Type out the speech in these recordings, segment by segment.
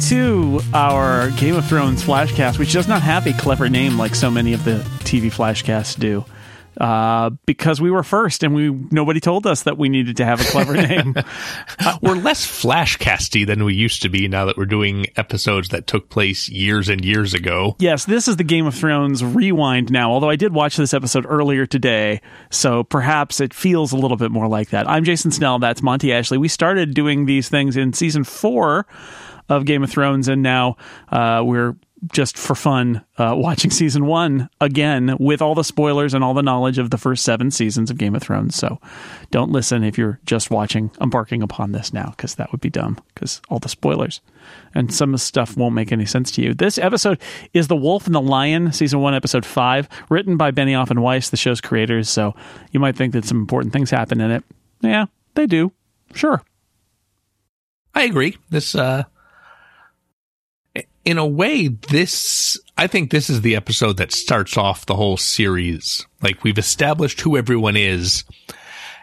to our Game of Thrones flashcast, which does not have a clever name like so many of the TV flashcasts do. Uh, because we were first and we nobody told us that we needed to have a clever name. uh, we're less flashcasty than we used to be now that we're doing episodes that took place years and years ago. Yes, this is the Game of Thrones rewind now, although I did watch this episode earlier today, so perhaps it feels a little bit more like that. I'm Jason Snell, that's Monty Ashley. We started doing these things in season four of Game of Thrones, and now uh, we're just for fun uh, watching season one again with all the spoilers and all the knowledge of the first seven seasons of Game of Thrones. So don't listen if you're just watching, embarking upon this now, because that would be dumb, because all the spoilers and some of the stuff won't make any sense to you. This episode is The Wolf and the Lion, season one, episode five, written by Benioff and Weiss, the show's creators. So you might think that some important things happen in it. Yeah, they do. Sure. I agree. This, uh, in a way, this, I think this is the episode that starts off the whole series. Like we've established who everyone is.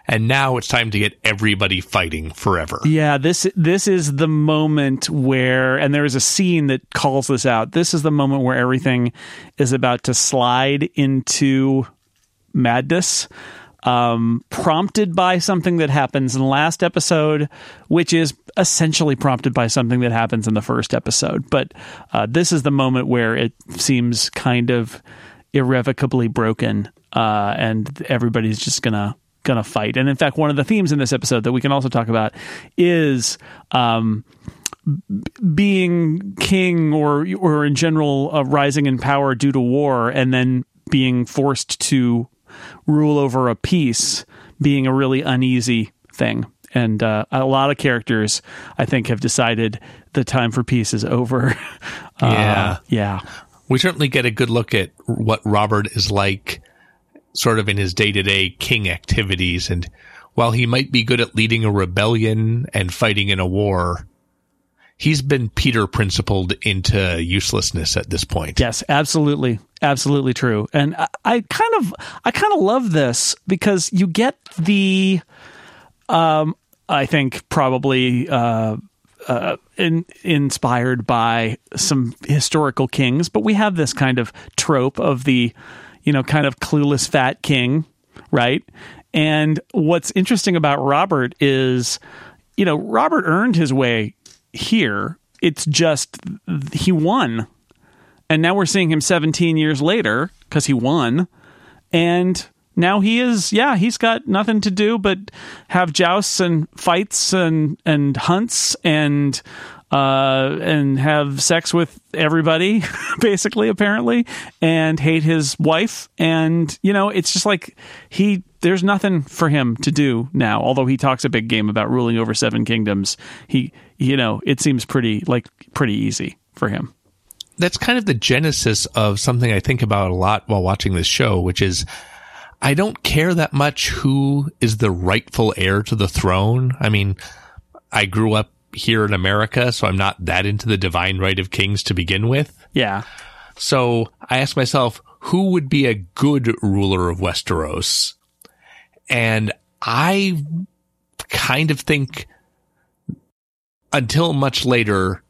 And now it's time to get everybody fighting forever. Yeah, this this is the moment where and there is a scene that calls this out. This is the moment where everything is about to slide into madness um, prompted by something that happens in the last episode, which is essentially prompted by something that happens in the first episode. But uh, this is the moment where it seems kind of irrevocably broken, uh, and everybody's just gonna gonna fight. And in fact, one of the themes in this episode that we can also talk about is. Um, being king or or in general uh, rising in power due to war and then being forced to rule over a peace being a really uneasy thing. And uh, a lot of characters, I think, have decided the time for peace is over. uh, yeah. Yeah. We certainly get a good look at what Robert is like, sort of in his day to day king activities. And while he might be good at leading a rebellion and fighting in a war, he's been Peter principled into uselessness at this point. Yes, absolutely. Absolutely true. And I, I kind of I kind of love this because you get the um I think probably uh uh, in, inspired by some historical kings, but we have this kind of trope of the, you know, kind of clueless fat king, right? And what's interesting about Robert is, you know, Robert earned his way here. It's just he won. And now we're seeing him 17 years later because he won. And now he is, yeah, he's got nothing to do but have jousts and fights and, and hunts and, uh, and have sex with everybody, basically, apparently, and hate his wife. And, you know, it's just like he, there's nothing for him to do now. Although he talks a big game about ruling over seven kingdoms, he, you know, it seems pretty, like, pretty easy for him. That's kind of the genesis of something I think about a lot while watching this show, which is I don't care that much who is the rightful heir to the throne. I mean, I grew up here in America, so I'm not that into the divine right of kings to begin with. Yeah. So I asked myself, who would be a good ruler of Westeros? And I kind of think until much later,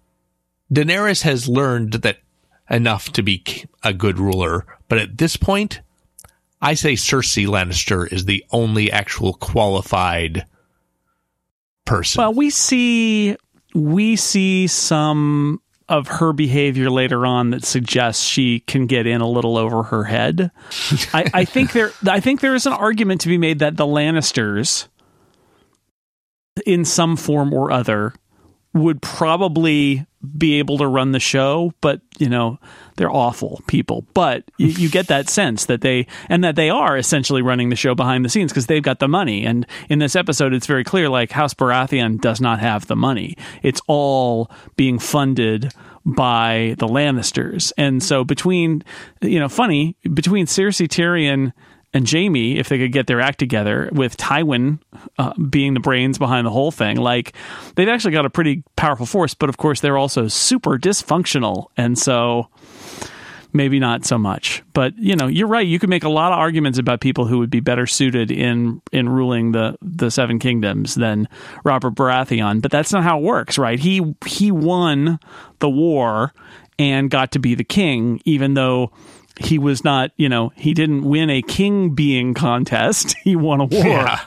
Daenerys has learned that enough to be a good ruler. But at this point, I say Cersei Lannister is the only actual qualified person. Well, we see we see some of her behavior later on that suggests she can get in a little over her head. I, I think there I think there is an argument to be made that the Lannisters in some form or other would probably be able to run the show, but you know they're awful people. But you, you, get that sense that they and that they are essentially running the show behind the scenes because they've got the money. And in this episode, it's very clear like House Baratheon does not have the money. It's all being funded by the Lannisters. And so between you know, funny between Cersei Tyrion and Jaime, if they could get their act together, with Tywin uh, being the brains behind the whole thing, like they've actually got a pretty powerful force. But of course, they're also super dysfunctional, and so maybe not so much. But you know, you're right. You could make a lot of arguments about people who would be better suited in in ruling the the Seven Kingdoms than Robert Baratheon. But that's not how it works, right? He he won the war and got to be the king, even though he was not, you know, he didn't win a king being contest. He won a war. Yeah.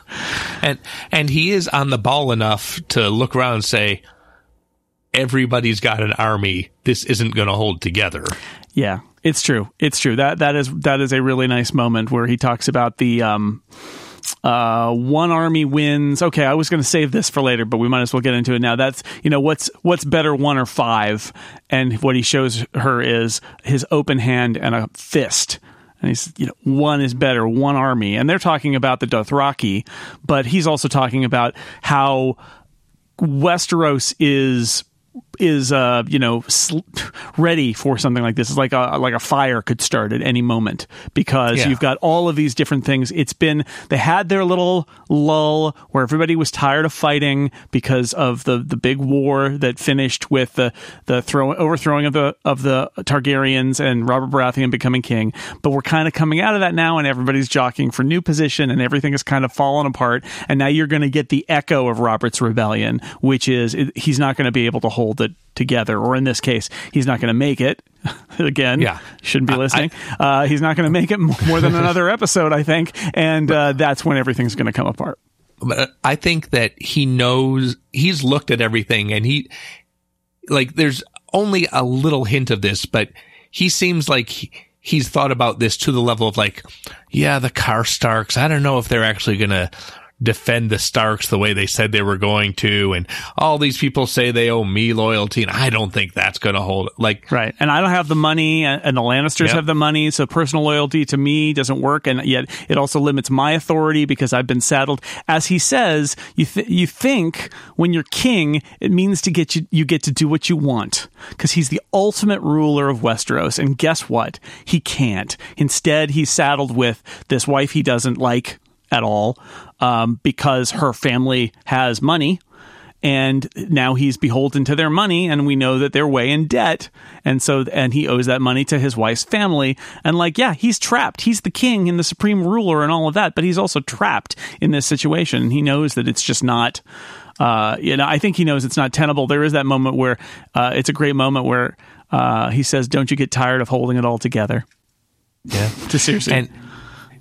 And and he is on the ball enough to look around and say everybody's got an army. This isn't going to hold together. Yeah, it's true. It's true. That that is that is a really nice moment where he talks about the um uh, one army wins. Okay, I was going to save this for later, but we might as well get into it now. That's you know what's what's better, one or five, and what he shows her is his open hand and a fist. And he's, you know, one is better, one army. And they're talking about the Dothraki, but he's also talking about how Westeros is is uh you know sl- ready for something like this. It's like a like a fire could start at any moment because yeah. you've got all of these different things. It's been they had their little lull where everybody was tired of fighting because of the the big war that finished with the the throw overthrowing of the of the Targaryens and Robert Baratheon becoming king. But we're kind of coming out of that now and everybody's jockeying for new position and everything is kind of fallen apart. And now you're going to get the echo of Robert's rebellion which is he's not going to be able to hold it together, or in this case, he's not going to make it. Again, yeah, shouldn't be listening. I, uh, he's not going to make it more than another episode, I think, and uh, that's when everything's going to come apart. But I think that he knows he's looked at everything, and he like there's only a little hint of this, but he seems like. He, he's thought about this to the level of like, yeah, the car Karstarks. I don't know if they're actually going to defend the Starks the way they said they were going to. And all these people say they owe me loyalty. And I don't think that's going to hold. it. Like, right. And I don't have the money and the Lannisters yep. have the money. So personal loyalty to me doesn't work. And yet it also limits my authority because I've been saddled. As he says, you, th- you think when you're king, it means to get you, you get to do what you want because he's the ultimate ruler of Westeros. And guess what? He can't. Instead, he's saddled with this wife he doesn't like at all um, because her family has money and now he's beholden to their money and we know that they're way in debt and so and he owes that money to his wife's family. And like yeah he's trapped. He's the king and the supreme ruler and all of that but he's also trapped in this situation. He knows that it's just not uh, you know i think he knows it's not tenable. There is that moment where uh, it's a great moment where uh, he says don't you get tired of holding it all together? Yeah. To seriously. And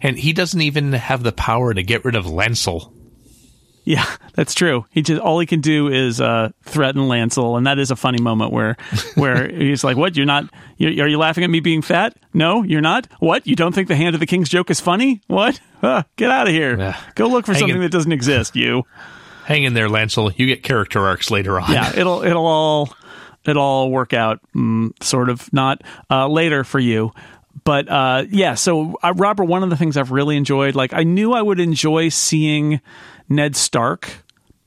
and he doesn't even have the power to get rid of Lancel. Yeah, that's true. He just all he can do is uh, threaten Lancel, and that is a funny moment where where he's like, "What? You're not? You're, are you laughing at me being fat? No, you're not. What? You don't think the hand of the king's joke is funny? What? Huh, get out of here. Go look for something in, that doesn't exist. You hang in there, Lancel. You get character arcs later on. Yeah, it'll it'll all it'll all work out. Mm, sort of not uh, later for you but uh, yeah, so uh, Robert, one of the things I've really enjoyed, like I knew I would enjoy seeing Ned Stark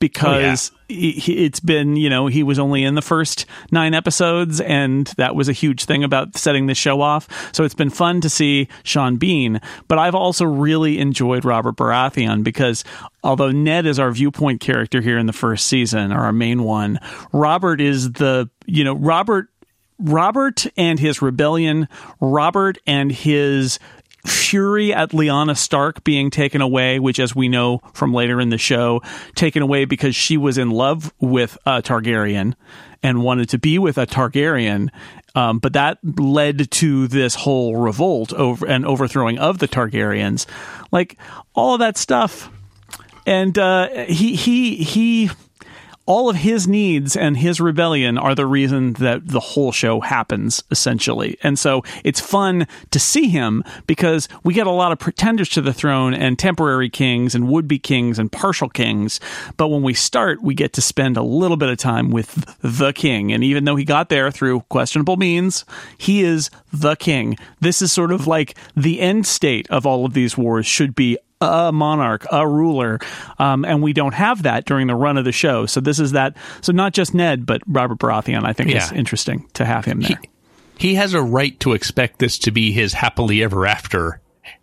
because oh, yeah. he, it's been, you know, he was only in the first nine episodes, and that was a huge thing about setting the show off. So it's been fun to see Sean Bean, but I've also really enjoyed Robert Baratheon because although Ned is our viewpoint character here in the first season, or our main one, Robert is the, you know, Robert Robert and his rebellion, Robert and his fury at Lyanna Stark being taken away, which, as we know from later in the show, taken away because she was in love with a Targaryen and wanted to be with a Targaryen. Um, but that led to this whole revolt over and overthrowing of the Targaryens, like all of that stuff. And uh, he he he all of his needs and his rebellion are the reason that the whole show happens essentially. And so it's fun to see him because we get a lot of pretenders to the throne and temporary kings and would-be kings and partial kings. But when we start we get to spend a little bit of time with the king. And even though he got there through questionable means he is the king. This is sort of like the end state of all of these wars should be a monarch, a ruler, um, and we don't have that during the run of the show. So this is that. So not just Ned, but Robert Baratheon. I think yeah. is interesting to have him there. He, he has a right to expect this to be his happily ever after,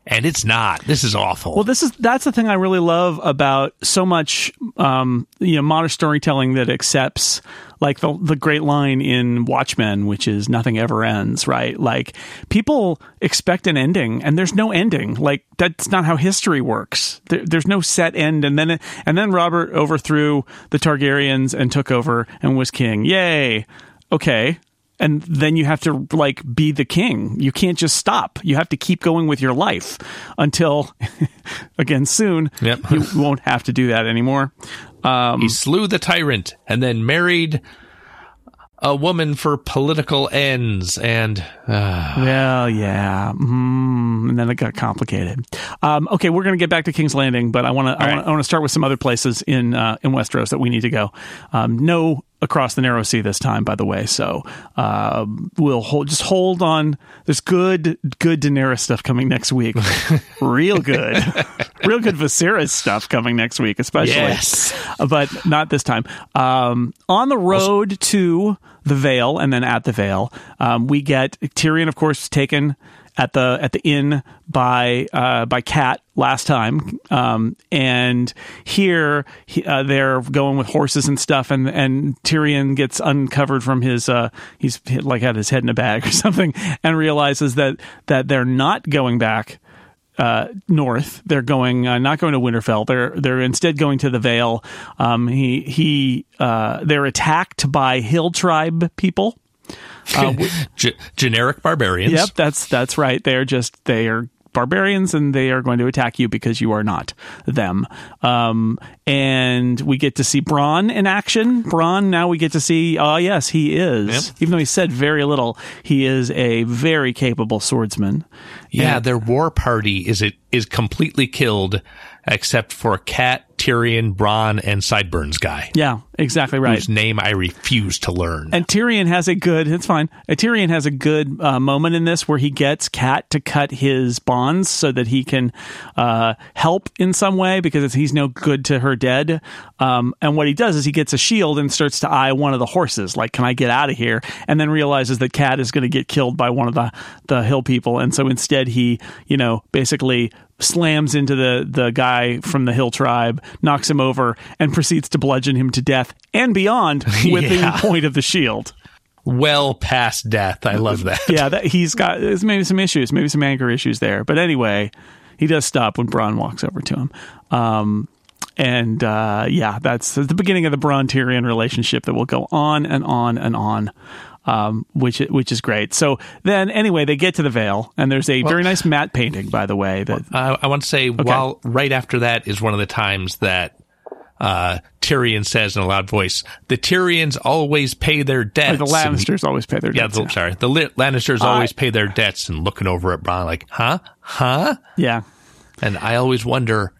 and it's not. This is awful. Well, this is that's the thing I really love about so much, um, you know, modern storytelling that accepts like the the great line in Watchmen, which is "nothing ever ends." Right? Like people expect an ending, and there's no ending. Like that's not how history works. There, there's no set end, and then and then Robert overthrew the Targaryens and took over and was king. Yay! Okay, and then you have to like be the king. You can't just stop. You have to keep going with your life until, again, soon Yep. you won't have to do that anymore. Um, he slew the tyrant and then married a woman for political ends, and uh, well, yeah, mm, and then it got complicated. Um, okay, we're going to get back to King's Landing, but I want to I right. want I want to start with some other places in uh, in Westeros that we need to go. Um, no across the narrow sea this time by the way. So uh, we'll hold just hold on. There's good good daenerys stuff coming next week. Real good. Real good Viserys stuff coming next week especially. Yes. but not this time. Um, on the road to the Vale and then at the Vale um, we get Tyrion of course taken at the at the inn by uh, by Cat last time, um, and here he, uh, they're going with horses and stuff, and and Tyrion gets uncovered from his uh, he's like had his head in a bag or something, and realizes that that they're not going back uh, north. They're going uh, not going to Winterfell. They're they're instead going to the Vale. Um, he he uh, they're attacked by Hill Tribe people. Uh, G- generic barbarians. Yep, that's that's right. They're just they are barbarians and they are going to attack you because you are not them. Um, and we get to see Bronn in action. Bronn now we get to see. Oh yes, he is. Yep. Even though he said very little, he is a very capable swordsman. Yeah, their war party is it is completely killed except for Cat, Tyrion, Bronn, and Sideburns guy, Yeah, exactly right. whose name I refuse to learn. And Tyrion has a good. It's fine. Uh, Tyrion has a good uh, moment in this where he gets Cat to cut his bonds so that he can uh, help in some way because he's no good to her dead. Um, and what he does is he gets a shield and starts to eye one of the horses, like, "Can I get out of here?" And then realizes that Cat is going to get killed by one of the the hill people, and so instead he, you know, basically slams into the the guy from the hill tribe, knocks him over, and proceeds to bludgeon him to death and beyond with Yeah. the point of the shield. well past death. I love that. Yeah, that he's got there's maybe some issues, maybe some anger issues there. But anyway, he does stop when Bronn walks over to him. Um, and uh, yeah, that's the beginning of the Bronn Tyrion relationship that will go on and on and on. Um, which which is great. So then, anyway, they get to the Vale, and there's a very nice matte painting, by the way. That Uh, I want to say, while right after that is one of the times that uh, Tyrion says in a loud voice, "The Tyrians always pay their debts." the And- Lannisters always pay their debts. yeah, the, sorry, the Lannisters always pay their debts, and looking over at Bronn like, "Huh, huh?" yeah. And I always wonder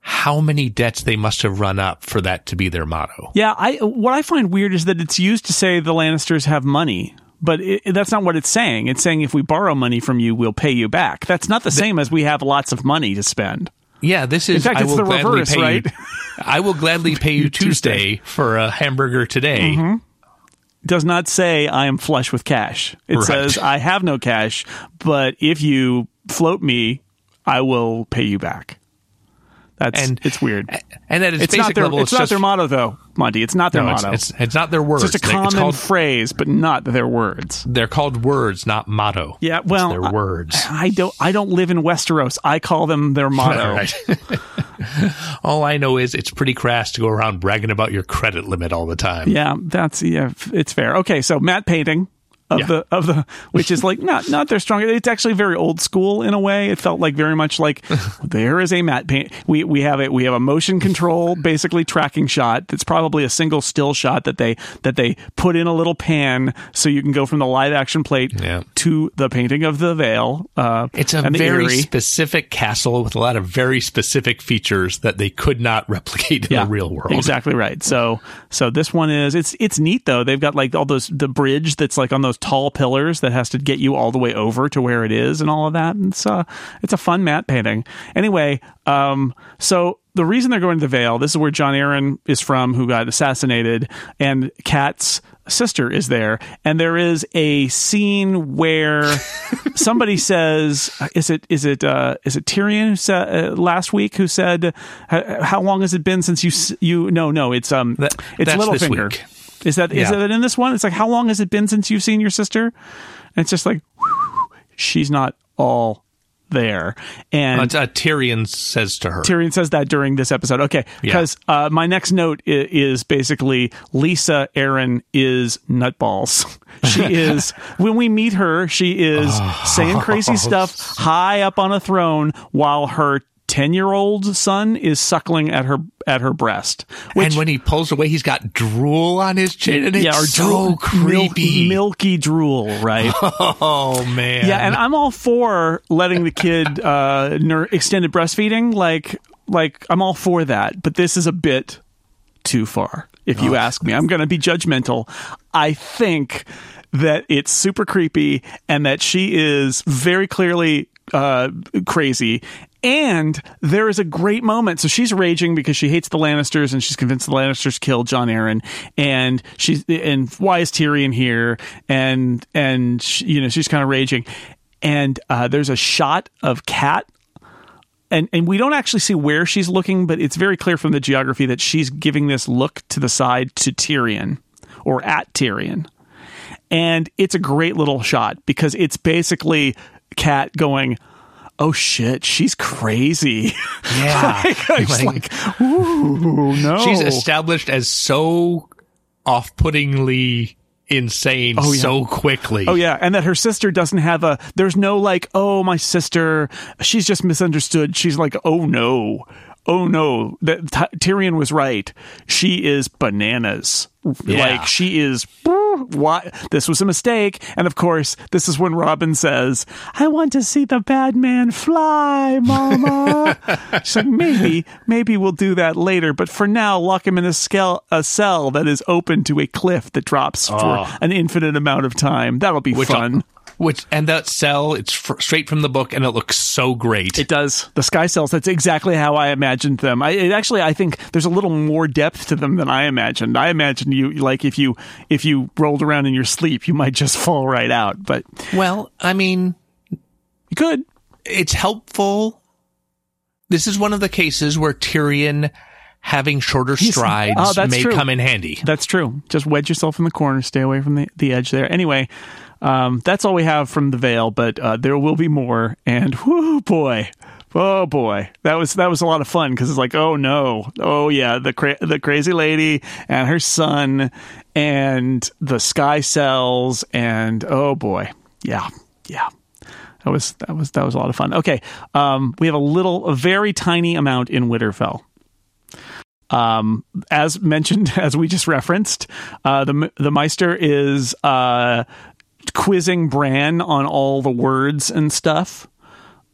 how many debts they must have run up for that to be their motto. Yeah, I what I find weird is that it's used to say the Lannisters have money, but it, that's not what it's saying. It's saying if we borrow money from you, we'll pay you back. That's not the same as we have lots of money to spend. Yeah, this is. In fact, I it's will the gladly reverse, pay right? You, I will gladly pay you Tuesday for a hamburger today. Mm-hmm. Does not say I am flush with cash. It Right. says I have no cash, but if you float me, I will pay you back. That's And- it's weird. And at its, It's basic not their level, it's, it's, not just their motto though, Monty. It's not their no, motto. it's, it's not their words. It's just a common called, phrase, but not their words. they're called words, not motto. Yeah, It's well, their I- words. I don't. I don't live in Westeros. I call them their motto. All I know is it's pretty crass to go around bragging about your credit limit all the time. Yeah, that's yeah, it's fair. Okay, so matte painting of Yeah. the of the which is like not not their strong. It's actually very old school in a way. It felt like very much like there is a matte paint. We we have it. We have a motion control basically tracking shot. That's probably a single still shot that they that they put in a little pan so you can go from the live action plate Yeah. to the painting of the Vale. Uh, It's a very Eyrie. specific castle with a lot of very specific features that they could not replicate in the real world. Exactly right. So so this one is it's it's neat though. They've got like all those the bridge that's like on those tall pillars that has to get you all the way over to where it is and all of that. And it's uh it's a fun matte painting. Anyway, um so the reason they're going to the Vale, this is where Jon Arryn is from, who got assassinated, and Cat's sister is there, and there is a scene where somebody says, "Is it is it uh, is it Tyrion who said uh, last week who said, how long has it been since you s- you no no it's um That- it's Littlefinger." week. Is that is Yeah. that in this one? It's like how long has it been since you've seen your sister? And it's just like she's not all there, and But, uh, Tyrion says to her, Tyrion says that during this episode. Okay, because uh, my next note i- is basically Lysa Arryn is nutballs. She is when we meet her, she is saying crazy stuff high up on a throne while her ten year old son is suckling at her at her breast. Which, and when he pulls away, he's got drool on his chin, and it's yeah, or so drool- creepy. milky, milky drool, right? Oh man, Yeah, and I'm all for letting the kid uh, ner- extended breastfeeding. Like, like I'm all for that. But this is a bit too far, if you ask me. I'm going to be judgmental. I think that it's super creepy and that she is very clearly uh, crazy. And there is a great moment. So she's raging because she hates the Lannisters and she's convinced the Lannisters killed Jon Arryn. And she's and why is Tyrion here? And and she, you know she's kind of raging. And uh, there's a shot of Cat and and we don't actually see where she's looking, but it's very clear from the geography that she's giving this look to the side to Tyrion or at Tyrion. And it's a great little shot because it's basically Cat going, "Oh shit, she's crazy." yeah. It's like, "Ooh, no." she's established as so off-puttingly insane oh, yeah. so quickly. Oh yeah, and that her sister doesn't have a. There's no like, oh my sister, she's just misunderstood. She's like, oh no, oh no, that Tyrion was right. She is bananas. Yeah. Like she is. Why this was a mistake, and of course, this is when Robin says, "I want to see the bad man fly, Mama." She's like, "Maybe, maybe we'll do that later, but for now, lock him in a, scale, a cell that is open to a cliff that drops for ah. an infinite amount of time. That'll be which fun." Which and that cell it's fr- straight from the book and it looks so great. It does. The sky cells. That's exactly how I imagined them. I it actually, I think there's a little more depth to them than I imagined. I imagined you like if you if you rolled around in your sleep, you might just fall right out. But well, I mean, you could. it's helpful. This is one of the cases where Tyrion having shorter strides oh, may true. come in handy. That's true. Just wedge yourself in the corner. Stay away from the, the edge there. Anyway, um, that's all we have from the Vale, but uh, there will be more. And whoo boy, oh boy, that was that was a lot of fun because it's like, oh no, oh yeah, the cra- the crazy lady and her son and the sky cells and oh boy, yeah, yeah. That was that was that was a lot of fun. Okay, um, we have a little, a very tiny amount in Winterfell. Um, as mentioned, as we just referenced, uh, the the Maester is uh, quizzing Bran on all the words and stuff.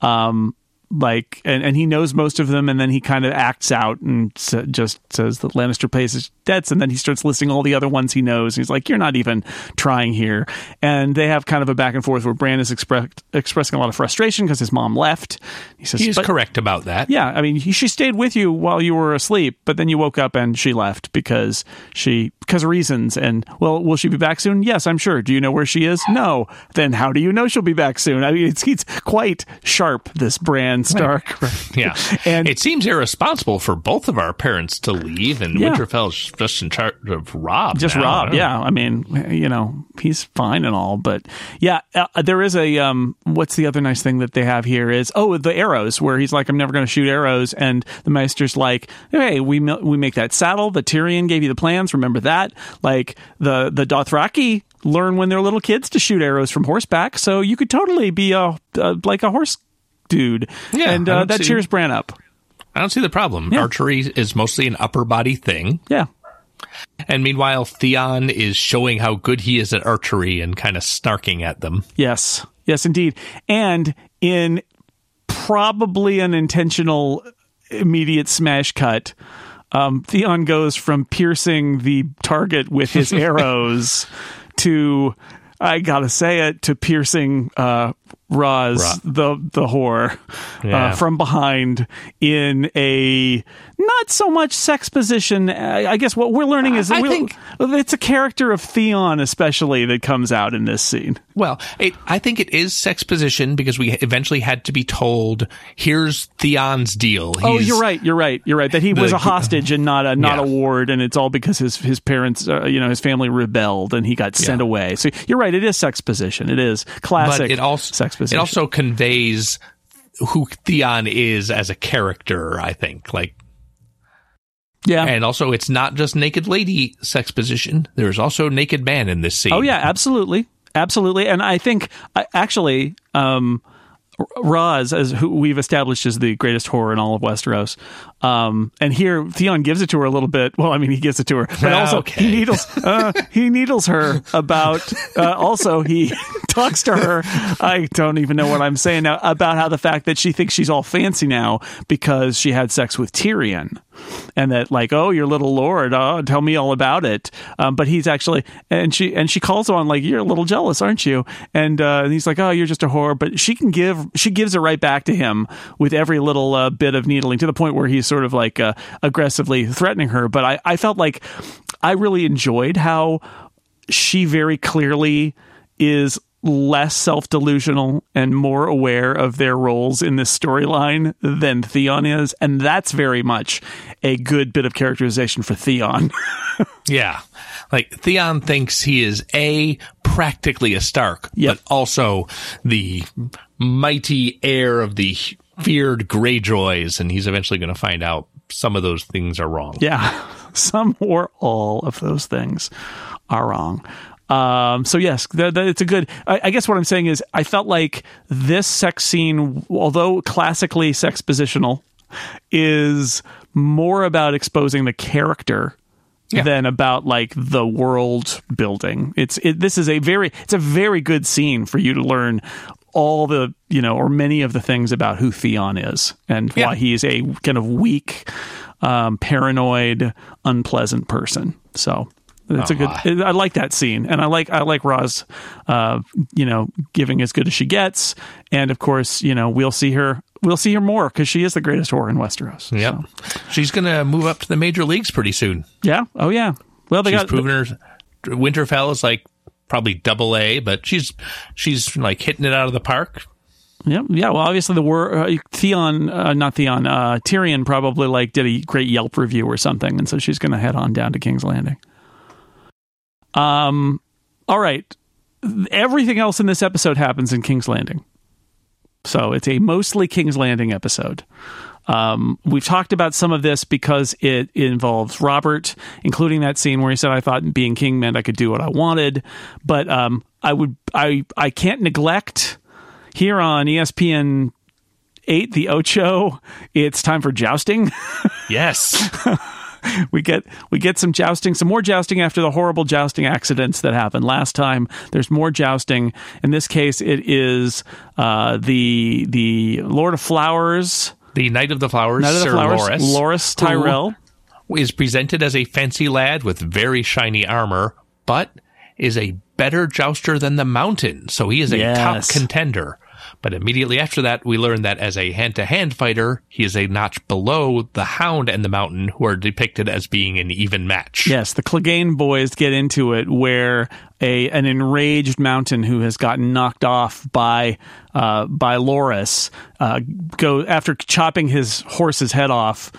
Um, like, and, and he knows most of them, and then he kind of acts out and just says that Lannister pays his debts, and then he starts listing all the other ones he knows. He's like, "You're not even trying here," and they have kind of a back and forth where Bran is express, expressing a lot of frustration because his mom left. He says, He is "But- correct about that. yeah, I mean, he, she stayed with you while you were asleep, but then you woke up and she left because she because of reasons. And well, will she be back soon? Yes, I'm sure. Do you know where she is? No. Then how do you know she'll be back soon? I mean, it's, it's quite sharp. This Bran Stark. Yeah. And- it seems irresponsible for both of our parents to leave and Yeah. Winterfell's just in charge of Robb. just now. Robb. Yeah, I mean, you know, he's fine and all, but yeah, uh, there is a um. What's the other nice thing that they have here is oh the arrows where he's like I'm never going to shoot arrows, and the Maester's like hey we we make that saddle. The Tyrion gave you the plans. Remember that? Like the the Dothraki learn when they're little kids to shoot arrows from horseback, so you could totally be a, a like a horse dude. Yeah, and uh, that see- cheers Bran up. I don't see the problem. Archery is mostly an upper body thing. Yeah. And meanwhile, Theon is showing how good he is at archery and kind of snarking at them. Yes. Yes, indeed. And in probably an intentional immediate smash cut, um, Theon goes from piercing the target with his arrows to, I gotta say it, to piercing uh, Ros, Ra- the the whore, Yeah. uh, from behind in a not so much sex position. I I guess what we're learning is that I think- it's a character of Theon, especially that comes out in this scene. Well, it, I think it is sex position because we eventually had to be told, "Here's Theon's deal." oh, you're right. You're right. You're right. That he was a hostage and not a not Yeah. a ward, and it's all because his his parents, uh, you know, his family rebelled and he got sent Yeah. away. So you're right. It is sex position. It is classic. but it also sex position. It also conveys who Theon is as a character. I think, like, yeah. and also it's not just naked lady sex position. There's also naked man in this scene. Oh yeah, absolutely, absolutely. And I think actually, um, Ros, as who we've established is the greatest whore in all of Westeros, um, and here Theon gives it to her a little bit. Well, I mean, he gives it to her, but also Okay. he needles uh, he needles her about. Uh, also, he talks to her. I don't even know what I'm saying now about how the fact that she thinks she's all fancy now because she had sex with Tyrion and that like oh your little lord oh tell me all about it um, but he's actually and she and she calls on like you're a little jealous aren't you and, uh, and he's like oh you're just a whore but she can give she gives it right back to him with every little uh, bit of needling to the point where he's sort of like uh, aggressively threatening her but I, I felt like I really enjoyed how she very clearly is less self-delusional and more aware of their roles in this storyline than Theon is and that's very much a good bit of characterization for Theon. Yeah. Like Theon thinks he is a practically a Stark, Yep. but also the mighty heir of the feared Greyjoys, and he's eventually going to find out some of those things are wrong. yeah, some or all of those things are wrong. Um, so yes, th- th- it's a good. I, I guess what I'm saying is, I felt like this sex scene, although classically sex positional, is more about exposing the character Yeah. than about like the world building. It's it, this is a very it's a very good scene for you to learn all the you know or many of the things about who Theon is and Yeah. why he is a kind of weak, um, paranoid, unpleasant person. So. It's a good. I like that scene, and I like I like Ros, uh, you know, giving as good as she gets, and of course, you know, we'll see her. We'll see her more because she is the greatest whore in Westeros. Yep. So, She's going to move up to the major leagues pretty soon. yeah. Oh yeah. Well, they She's got proven her. Winterfell is like probably double A, but she's she's like hitting it out of the park. Yeah, yeah. Well, obviously the word uh, Theon, uh, not Theon, uh, Tyrion probably like did a great Yelp review or something, and so she's going to head on down to King's Landing. Um, all right. Everything else in this episode happens in King's Landing, so it's a mostly King's Landing episode. Um, we've talked about some of this because it involves Robert, including that scene where he said, "I thought being king meant I could do what I wanted," but um, I would, I, I can't neglect here on ESPN eight, the Ocho. It's time for jousting. Yes. we get we get some jousting, some more jousting after the horrible jousting accidents that happened last time. There's more jousting. In this case, it is uh, the the Lord of Flowers, the Knight of the Flowers, Knight of the Sir Flowers, Loras, Loris who Tyrell. is presented as a fancy lad with very shiny armor, but is a better jouster than the Mountain, so he is a Yes. top contender. But immediately after that, we learn that as a hand-to-hand fighter, he is a notch below the Hound and the Mountain, who are depicted as being an even match. Yes, the Clegane boys get into it where a an enraged mountain who has gotten knocked off by uh, by Loris uh, go after chopping his horse's head off.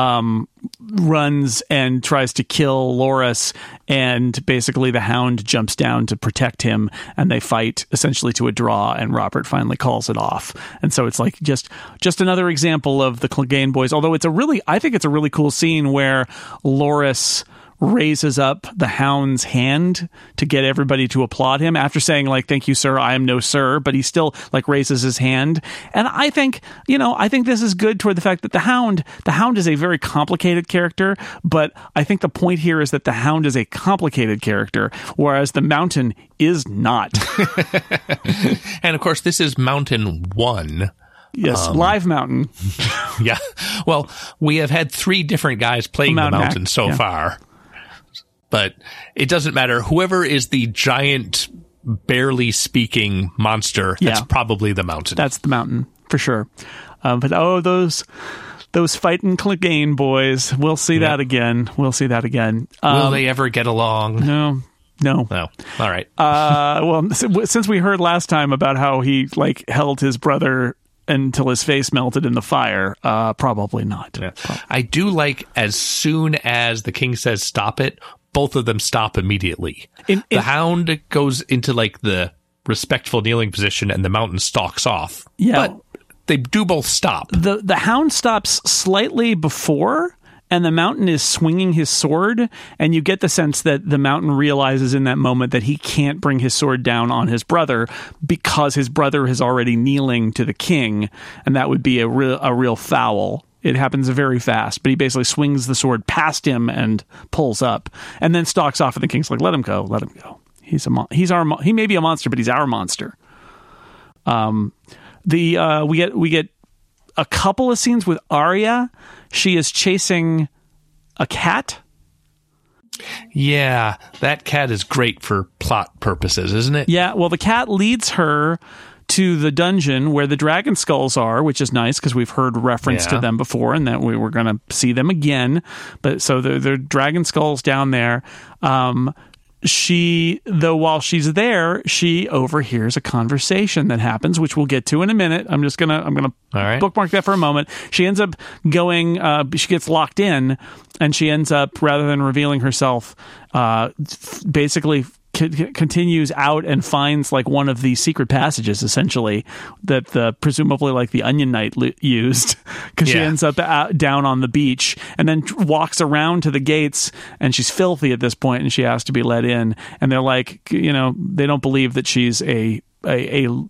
Um, runs and tries to kill Loris, and basically the Hound jumps down to protect him, and they fight essentially to a draw. And Robert finally calls it off, and so it's like just just another example of the Clegane boys. Although it's a really, I think it's a really cool scene where Loris raises up the hound's hand to get everybody to applaud him after saying like thank you sir i am no sir but he still like raises his hand and i think you know i think this is good toward the fact that the hound the hound is a very complicated character but i think the point here is that the hound is a complicated character whereas the mountain is not And of course, this is Mountain 1. yes um, live mountain Yeah. Well, we have had three different guys playing the Mountain mountain Hack, so yeah. far. But it doesn't matter. Whoever is the giant barely speaking monster, that's probably the mountain. That's the mountain for sure. Um, but oh, those those fighting Clegane boys. We'll see Yeah. that again. We'll see that again. Will Um, they ever get along? no, no. No. All right. Uh, well, since we heard last time about how he like held his brother until his face melted in the fire, uh, probably not. Yeah. I do like as soon as the king says stop it, both of them stop immediately. In- the hound goes into like the respectful kneeling position and the mountain stalks off. Yeah. But they do both stop. the the hound stops slightly before and the mountain is swinging his sword and you get the sense that the mountain realizes in that moment that he can't bring his sword down on his brother because his brother is already kneeling to the king and that would be a real a real foul it happens very fast but he basically swings the sword past him and pulls up and then stalks off and the king's like let him go let him go he's a mon- he's our mon- he may be a monster but he's our monster the uh, we get we get a couple of scenes with Arya. She is chasing a cat. Yeah, that cat is great for plot purposes, isn't it? Yeah, well, the cat leads her to the dungeon where the dragon skulls are, which is nice because we've heard reference to them before, and that we were going to see them again. But so the the dragon skulls down there. Um, she though while she's there she overhears a conversation that happens which we'll get to in a minute i'm just gonna i'm gonna right. bookmark that for a moment she ends up going uh, she gets locked in and she ends up rather than revealing herself uh, f- basically c- continues out and finds like one of the secret passages essentially that the presumably like the onion knight used because she ends up out, down on the beach and then walks around to the gates and she's filthy at this point and she has to be let in. And they're like you know they don't believe that she's a a, a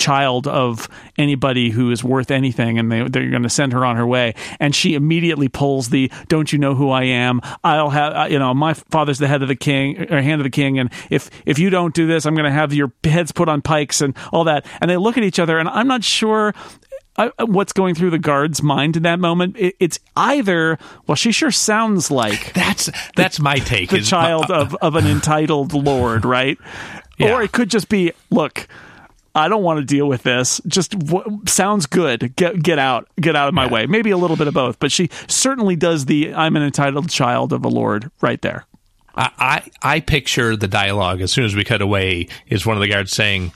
child of anybody who is worth anything and they, they're going to send her on her way and she immediately pulls the don't you know who i am i'll have uh, you know my father's the head of the king or hand of the king and if if you don't do this i'm going to have your heads put on pikes and all that and they look at each other and i'm not sure I, what's going through the guard's mind in that moment it, it's either well she sure sounds like That's that's my take. the child of, of an entitled lord, right? Yeah. Or it could just be, look, I don't want to deal with this. Just w- sounds good. Get get out. Get out of my Yeah. way. Maybe a little bit of both, but she certainly does the I'm an entitled child of a lord right there. I, I I picture the dialogue as soon as we cut away is one of the guards saying,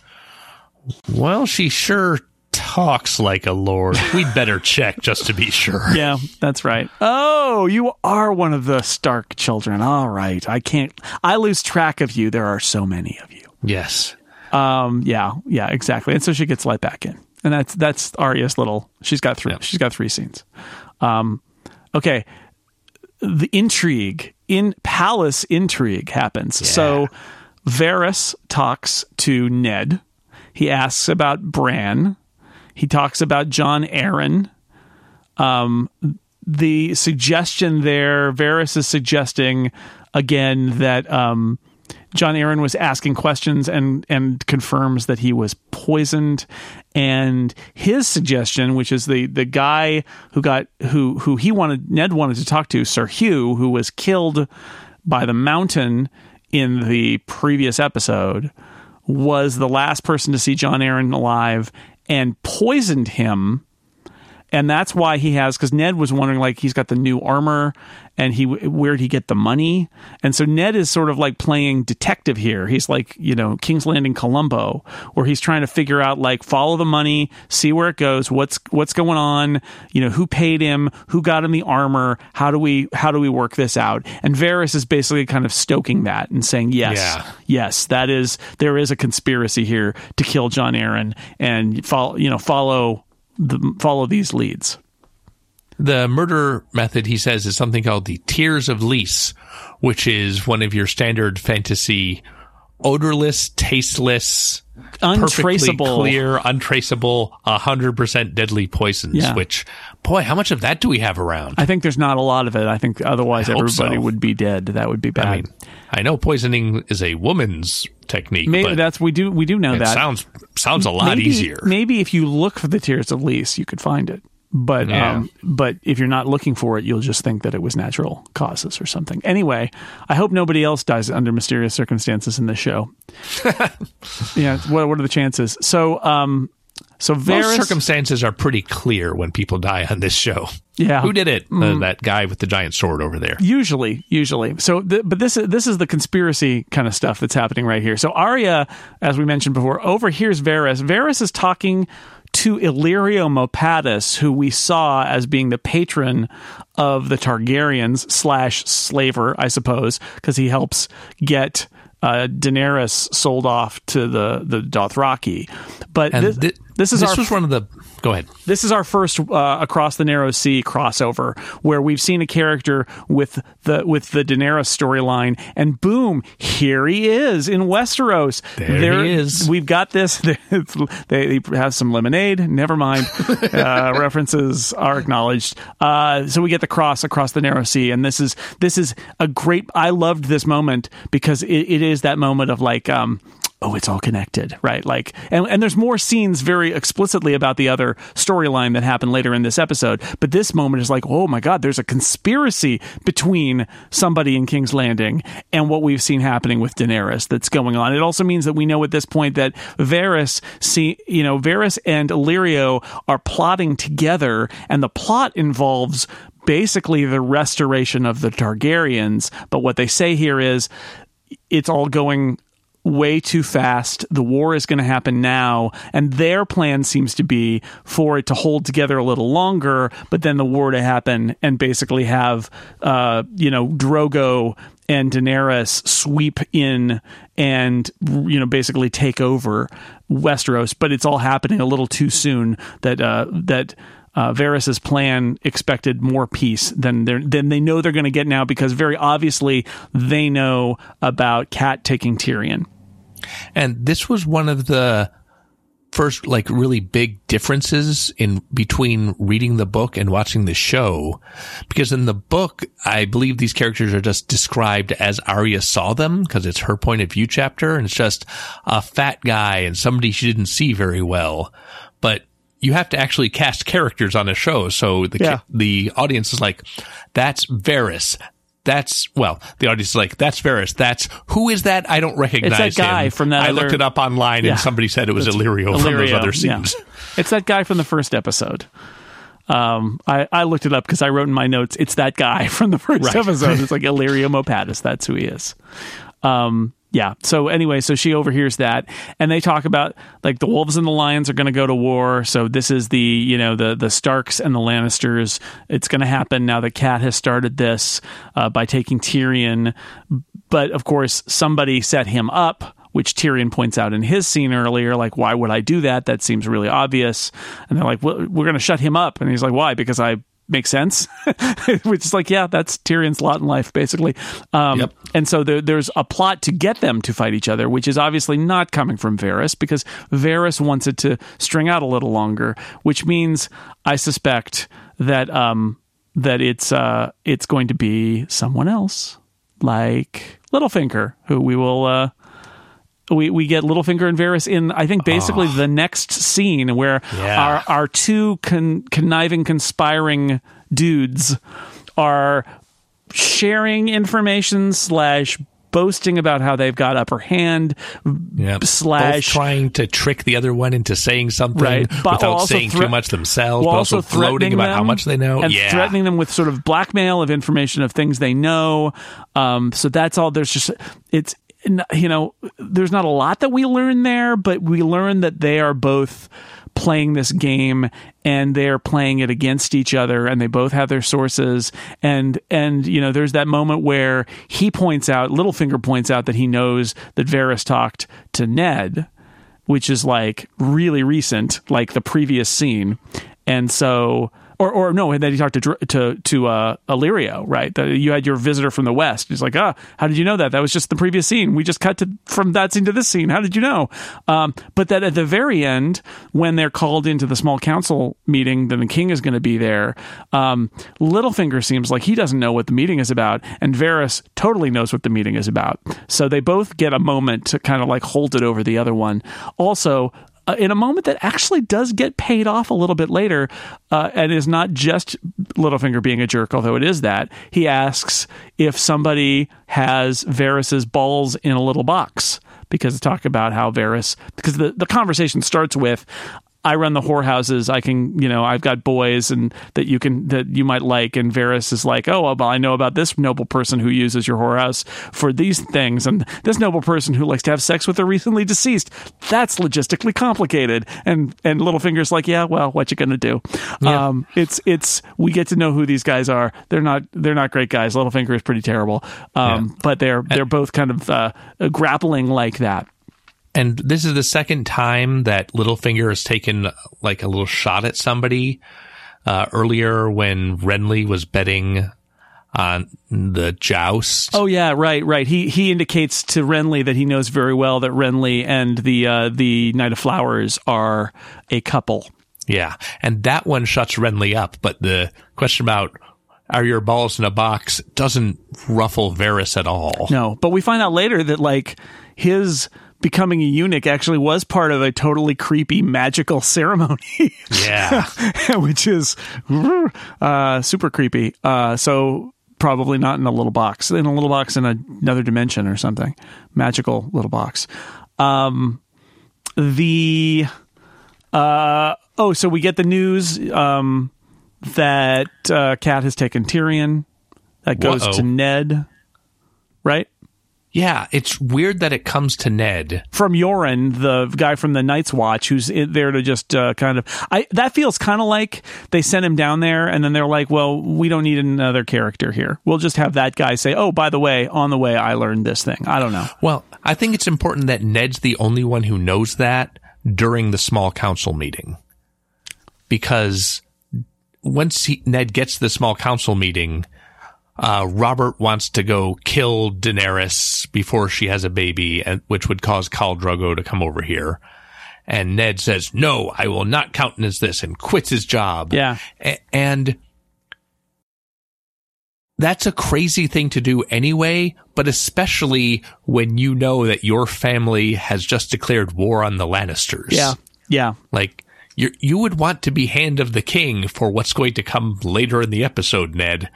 "Well, she sure talks like a lord. We'd better check just to be sure." Yeah, that's right. Oh, you are one of the Stark children. All right. I can't I lose track of you. There are so many of you. Yes. Um, yeah, yeah, exactly. And so she gets let back in, and that's that's Arya's little. She's got three. Yeah. She's got three scenes. Um, okay, the intrigue in palace intrigue happens. So Varys talks to Ned. He asks about Bran. He talks about Jon Arryn. Um, the suggestion there, Varys is suggesting again that um, Jon Arryn was asking questions and and confirms that he was poisoned. And his suggestion, which is the the guy who got who who he wanted Ned wanted to talk to, Sir Hugh, who was killed by the mountain in the previous episode, was the last person to see Jon Arryn alive and poisoned him and that's why he has because Ned was wondering like he's got the new armor and he where'd he get the money? And so Ned is sort of like playing detective here. He's like you know King's Landing Columbo where he's trying to figure out like follow the money see where it goes what's what's going on you know who paid him who got him the armor how do we how do we work this out? And Varys is basically kind of stoking that and saying yes Yeah. yes that is there is a conspiracy here to kill Jon Arryn and follow you know follow the follow these leads. The murder method, he says, is something called the Tears of Lys, which is one of your standard fantasy odorless, tasteless, Untraceable. clear, untraceable, hundred percent deadly poisons. Yeah. Which, boy, how much of that do we have around? I think there's not a lot of it. I think otherwise I everybody so. would be dead. That would be bad. I mean, I know poisoning is a woman's technique, maybe but that's we do we do know it that. sounds sounds a lot maybe, easier. Maybe if you look for the tears of Lys, you could find it. But Yeah. um, but if you're not looking for it, you'll just think that it was natural causes or something. Anyway, I hope nobody else dies under mysterious circumstances in this show. yeah, what what are the chances? So um, so Varys, Most circumstances are pretty clear when people die on this show. yeah, Who did it? Uh, that guy with the giant sword over there. Usually, usually. So, th- but this is this is the conspiracy kind of stuff that's happening right here. So Arya, as we mentioned before, overhears Varys. Varys is talking to Illyrio Mopatis, who we saw as being the patron of the Targaryens slash slaver, I suppose, because he helps get. Uh, Daenerys sold off to the the Dothraki, but this, thi- this is this our was one of the. Go ahead. this is our first uh, across the narrow sea crossover where we've seen a character with the with the Daenerys storyline and boom here he is in Westeros There he is. we've got this they, they have some lemonade never mind uh, references are acknowledged uh, so we get the cross across the narrow sea and this is this is a great I loved this moment because it, it is that moment of like um oh, it's all connected, right? Like, and, and there's more scenes very explicitly about the other storyline that happened later in this episode. But this moment is like, oh my God, there's a conspiracy between somebody in King's Landing and what we've seen happening with Daenerys that's going on. It also means that we know at this point that Varys, see, you know, Varys and Illyrio are plotting together, and the plot involves basically the restoration of the Targaryens. But what they say here is it's all going way too fast. The war is going to happen now, and their plan seems to be for it to hold together a little longer, but then the war to happen and basically have, uh, you know, Drogo and Daenerys sweep in and you know basically take over Westeros. But it's all happening a little too soon. That uh, that uh, Varys's plan expected more peace than they than they know they're going to get now because very obviously they know about Cat taking Tyrion. And this was one of the first like really big differences in between reading the book and watching the show. Because in the book I believe these characters are just described as Arya saw them because it's her point of view chapter and it's just a fat guy and somebody she didn't see very well. But you have to actually cast characters on a show so the Yeah. the audience is like that's Varys that's well, the audience is like, "That's Varys. That's who is that? I don't recognize it's that guy him." from that I other- looked it up online, Yeah. and somebody said it was Illyrio, from those Illyrio, other yeah. scenes. It's that guy from the first episode. Um, I, I looked it up because I wrote in my notes, it's that guy from the first Right. episode. It's like Illyrio Mopatis. That's who he is. Um, yeah. So anyway, so she overhears that, and they talk about like the wolves and the lions are going to go to war. So this is the you know the the Starks and the Lannisters. It's going to happen now that Cat has started this uh, by taking Tyrion, but of course somebody set him up. Which Tyrion points out in his scene earlier, like, why would I do that? That seems really obvious. And they're like, well, we're going to shut him up. And he's like, why? Because I make sense. Which is like, yeah, that's Tyrion's lot in life, basically. Um, Yep. And so there, there's a plot to get them to fight each other, which is obviously not coming from Varys because Varys wants it to string out a little longer, which means I suspect that um, that it's uh, it's going to be someone else, like Littlefinger, who we will. Uh, we, we get Littlefinger and Varys in I think basically the next scene where Yeah. our our two con- conniving conspiring dudes are sharing information slash boasting about how they've got upper hand Yep. slash Both trying to trick the other one into saying something Right, but without saying thre- too much themselves, while but also, gloating threatening about how much they know. and yeah. threatening them with sort of blackmail of information of things they know. Um, so that's all. There's just it's you know there's not a lot that we learn there, but we learn that they are both playing this game and they're playing it against each other and they both have their sources and and you know there's that moment where he points out Littlefinger points out that he knows that Varys talked to Ned which is like really recent, like the previous scene, and so. Or, or no, then he talked to to to uh, Illyrio, right? That you had your visitor from the west. He's like, ah, how did you know that? That was just the previous scene. We just cut to from that scene to this scene. How did you know? Um, but that at the very end, when they're called into the small council meeting, then the king is going to be there. Um, Littlefinger seems like he doesn't know what the meeting is about, and Varys totally knows what the meeting is about. So they both get a moment to kind of like hold it over the other one. Also, uh, in a moment that actually does get paid off a little bit later, uh, and is not just Littlefinger being a jerk, although it is that. He asks if somebody has Varys's balls in a little box because talk about how Varys because the, the conversation starts with I run the whorehouses. I can, you know, I've got boys and that you can that you might like. And Varys is like, oh, well, I know about this noble person who uses your whorehouse for these things, and this noble person who likes to have sex with a recently deceased. That's logistically complicated. And and Littlefinger's like, yeah, well, what you gonna do? Yeah. Um, it's it's we get to know who these guys are. They're not they're not great guys. Littlefinger is pretty terrible, um, Yeah. but they're they're both kind of uh, grappling like that. And this is the second time that Littlefinger has taken like a little shot at somebody. Uh, earlier when Renly was betting on the joust. Oh yeah, right, right. He he indicates to Renly that he knows very well that Renly and the uh, the Knight of Flowers are a couple. Yeah. And that one shuts Renly up. But the question about are your balls in a box doesn't ruffle Varys at all. No, but we find out later that like his becoming a eunuch actually was part of a totally creepy magical ceremony, Yeah. which is uh, super creepy. Uh, so probably not in a little box, in a little box in another dimension or something, magical little box. Um, the uh, oh, so we get the news um, that uh, Cat has taken Tyrion. That goes Whoa. to Ned, right? Yeah. It's weird that it comes to Ned. from Yoren, the guy from the Night's Watch, who's there to just uh, kind of. I that feels kind of like they sent him down there, and then they're like, "Well, we don't need another character here. We'll just have that guy say, oh, by the way, on the way, I learned this thing. I don't know. Well, I think it's important that Ned's the only one who knows that during the small council meeting. Because once he, Ned gets the small council meeting, uh, Robert wants to go kill Daenerys before she has a baby, and, which would cause Khal Drogo to come over here. And Ned says, no, I will not countenance this and quits his job. Yeah. A- and that's a crazy thing to do anyway, but especially when you know that your family has just declared war on the Lannisters. Yeah, yeah, Like, you you would want to be hand of the king for what's going to come later in the episode, Ned.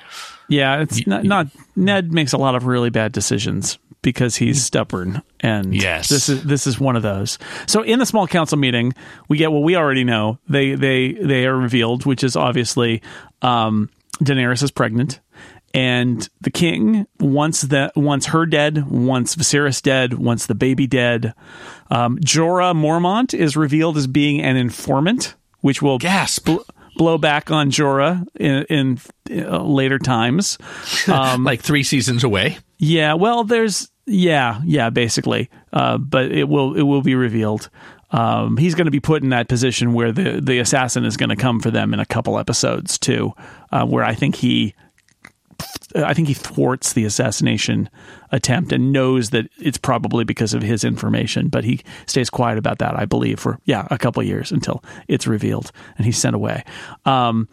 Yeah. It's not, not. Ned makes a lot of really bad decisions because he's stubborn, and Yes. this is this is one of those. So in the small council meeting, we get what we already know. They they they are revealed, which is obviously um, Daenerys is pregnant. And the king wants that wants her dead, wants Viserys dead, wants the baby dead. Um, Jorah Mormont is revealed as being an informant, which will Gasp. bl- blow back on Jorah in, in uh, later times. Um, like three seasons away. yeah, well, there's yeah, yeah, basically, uh, but it will it will be revealed. Um, he's going to be put in that position where the the assassin is going to come for them in a couple episodes too, uh, where I think he. I think he thwarts the assassination attempt and knows that it's probably because of his information, but he stays quiet about that, I believe, for yeah, a couple years until it's revealed and he's sent away. Um,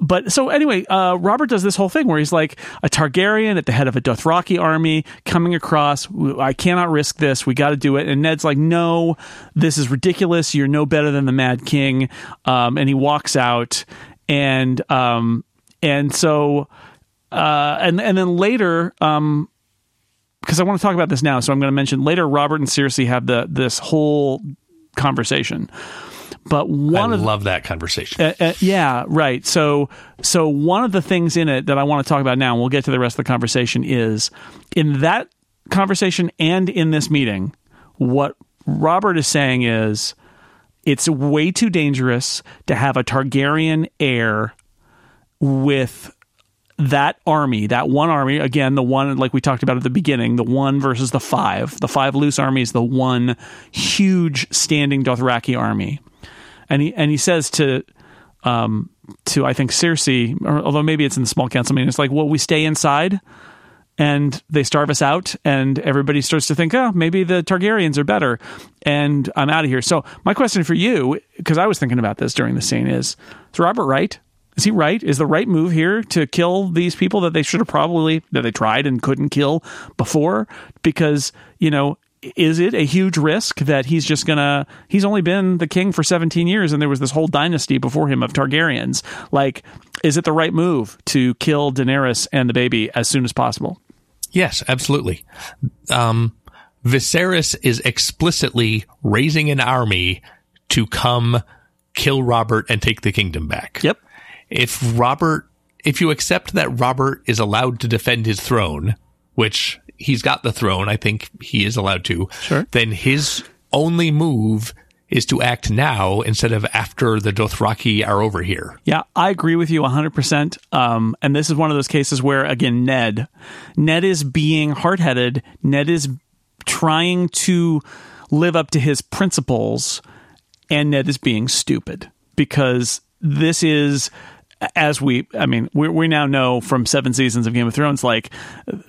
but so anyway, uh, Robert does this whole thing where he's like a Targaryen at the head of a Dothraki army coming across. I cannot risk this. We got to do it. And Ned's like, no, this is ridiculous. You're no better than the Mad King. Um, and he walks out, and um, and so uh, and and then later, um, because I want to talk about this now, so I'm going to mention later. Robert and Cersei have the this whole conversation. But one I of love that conversation. uh, uh, yeah, right. So, so one of the things in it that I want to talk about now, and we'll get to the rest of the conversation, is in that conversation and in this meeting, what Robert is saying is it's way too dangerous to have a Targaryen heir with that army, that one army, again, the one like we talked about at the beginning, the one versus the five. The five loose armies, the one huge standing Dothraki army. And he and he says to um to I think Cersei, or, although maybe it's in the small council meeting, it's like, well, we stay inside and they starve us out, and everybody starts to think, oh, maybe the Targaryens are better, and I'm out of here. So my question for you, because I was thinking about this during the scene, is: Is Robert right? Is he right? Is the right move here to kill these people that they should have probably that they tried and couldn't kill before? Because you know is it a huge risk that he's just gonna he's only been the king for 17 years and there was this whole dynasty before him of Targaryens like is it the right move to kill Daenerys and the baby as soon as possible Yes, absolutely. Um, Viserys is explicitly raising an army to come kill Robert and take the kingdom back. yep If Robert, if you accept that Robert is allowed to defend his throne, which he's got the throne, I think he is allowed to, Sure. then his only move is to act now instead of after the Dothraki are over here. Yeah, I agree with you 100%. Um, and this is one of those cases where, again, Ned, Ned is being hard headed. Ned is trying to live up to his principles, and Ned is being stupid because this is. As we, I mean, we, we now know from seven seasons of Game of Thrones, like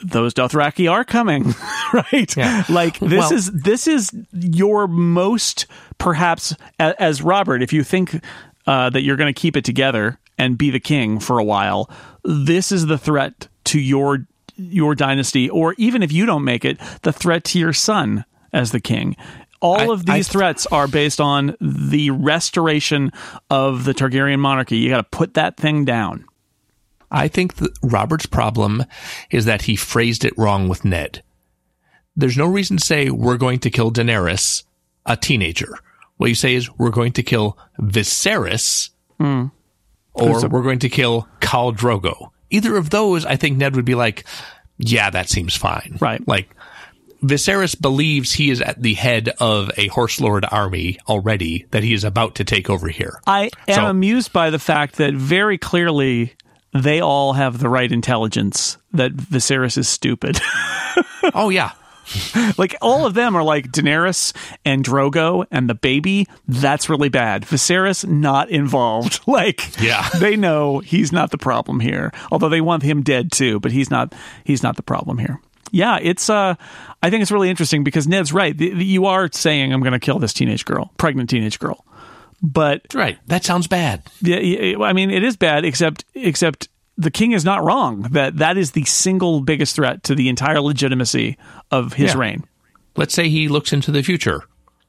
those Dothraki are coming, right? Yeah. Like this Well- is this is your most perhaps a- as Robert, if you think uh, that you're going to keep it together and be the king for a while, this is the threat to your your dynasty, or even if you don't make it, the threat to your son as the king. All I- of these I- threats are based on the restoration of the Targaryen monarchy. You got to put that thing down. I think Robert's problem is that he phrased it wrong with Ned. There's no reason to say we're going to kill Daenerys, a teenager. What you say is we're going to kill Viserys, hmm. or we're going to kill Khal Drogo. Either of those, I think Ned would be like, yeah, that seems fine. Right. Like, Viserys believes he is at the head of a horse lord army already that he is about to take over here. I am So- amused by the fact that very clearly they all have the right intelligence that Viserys is stupid. oh yeah. like all of them are like Daenerys and Drogo and the baby. That's really bad. Viserys not involved. Like Yeah. they know he's not the problem here. Although they want him dead too, but he's not. He's not the problem here. Yeah, it's. uh I think it's really interesting because Ned's right. The- the- You are saying I'm going to kill this teenage girl, pregnant teenage girl, but Right. That sounds bad. yeah, I mean, it is bad, except except the king is not wrong. That that is the single biggest threat to the entire legitimacy of his Yeah. reign. Let's say he looks into the future.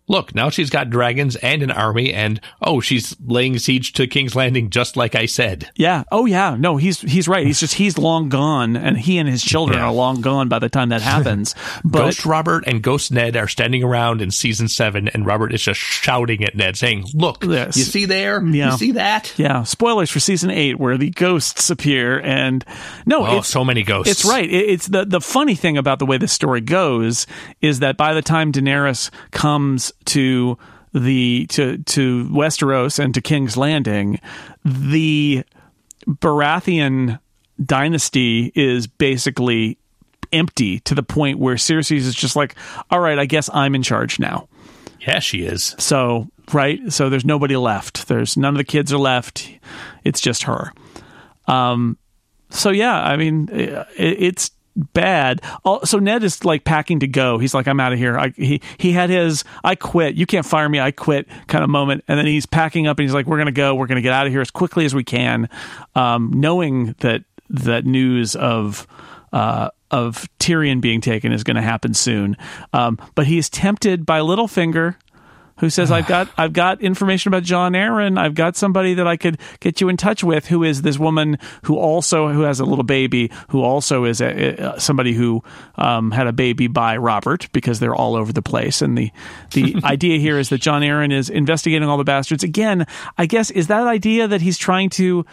Look, now she's got dragons and an army, and oh, she's laying siege to King's Landing just like I said. Yeah. Oh, yeah. No, he's he's right. He's just he's long gone, and he and his children Yeah. are long gone by the time that happens. But Ghost Robert and Ghost Ned are standing around in season seven, and Robert is just shouting at Ned, saying, Look, Yes. you see there? Yeah. You see that? yeah, spoilers for season eight where the ghosts appear, and no, Oh, it's so many ghosts. It's right. It- It's the the funny thing about the way this story goes is that by the time Daenerys comes to the to to Westeros and to King's Landing, the Baratheon dynasty is basically empty to the point where Cersei is just like, all right, I guess I'm in charge now. Yeah, she is. So, right? So there's nobody left. There's none of the kids are left. It's just her. Um so yeah, I mean it, it's bad. Oh, so Ned is like packing to go. He's like I'm out of here. I, he he had his I quit. You can't fire me. I quit kind of moment and then he's packing up and he's like we're to go. We're to get out of here as quickly as we can um knowing that that news of uh, of Tyrion being taken is going to happen soon. Um, but he's tempted by Littlefinger, who says, "I've got I've got information about Jon Arryn. I've got somebody that I could get you in touch with, who is this woman who also who has a little baby, who also is a, a- somebody who um, had a baby by Robert, because they're all over the place. And the the idea here is that Jon Arryn is investigating all the bastards again. I guess is that idea that he's trying to."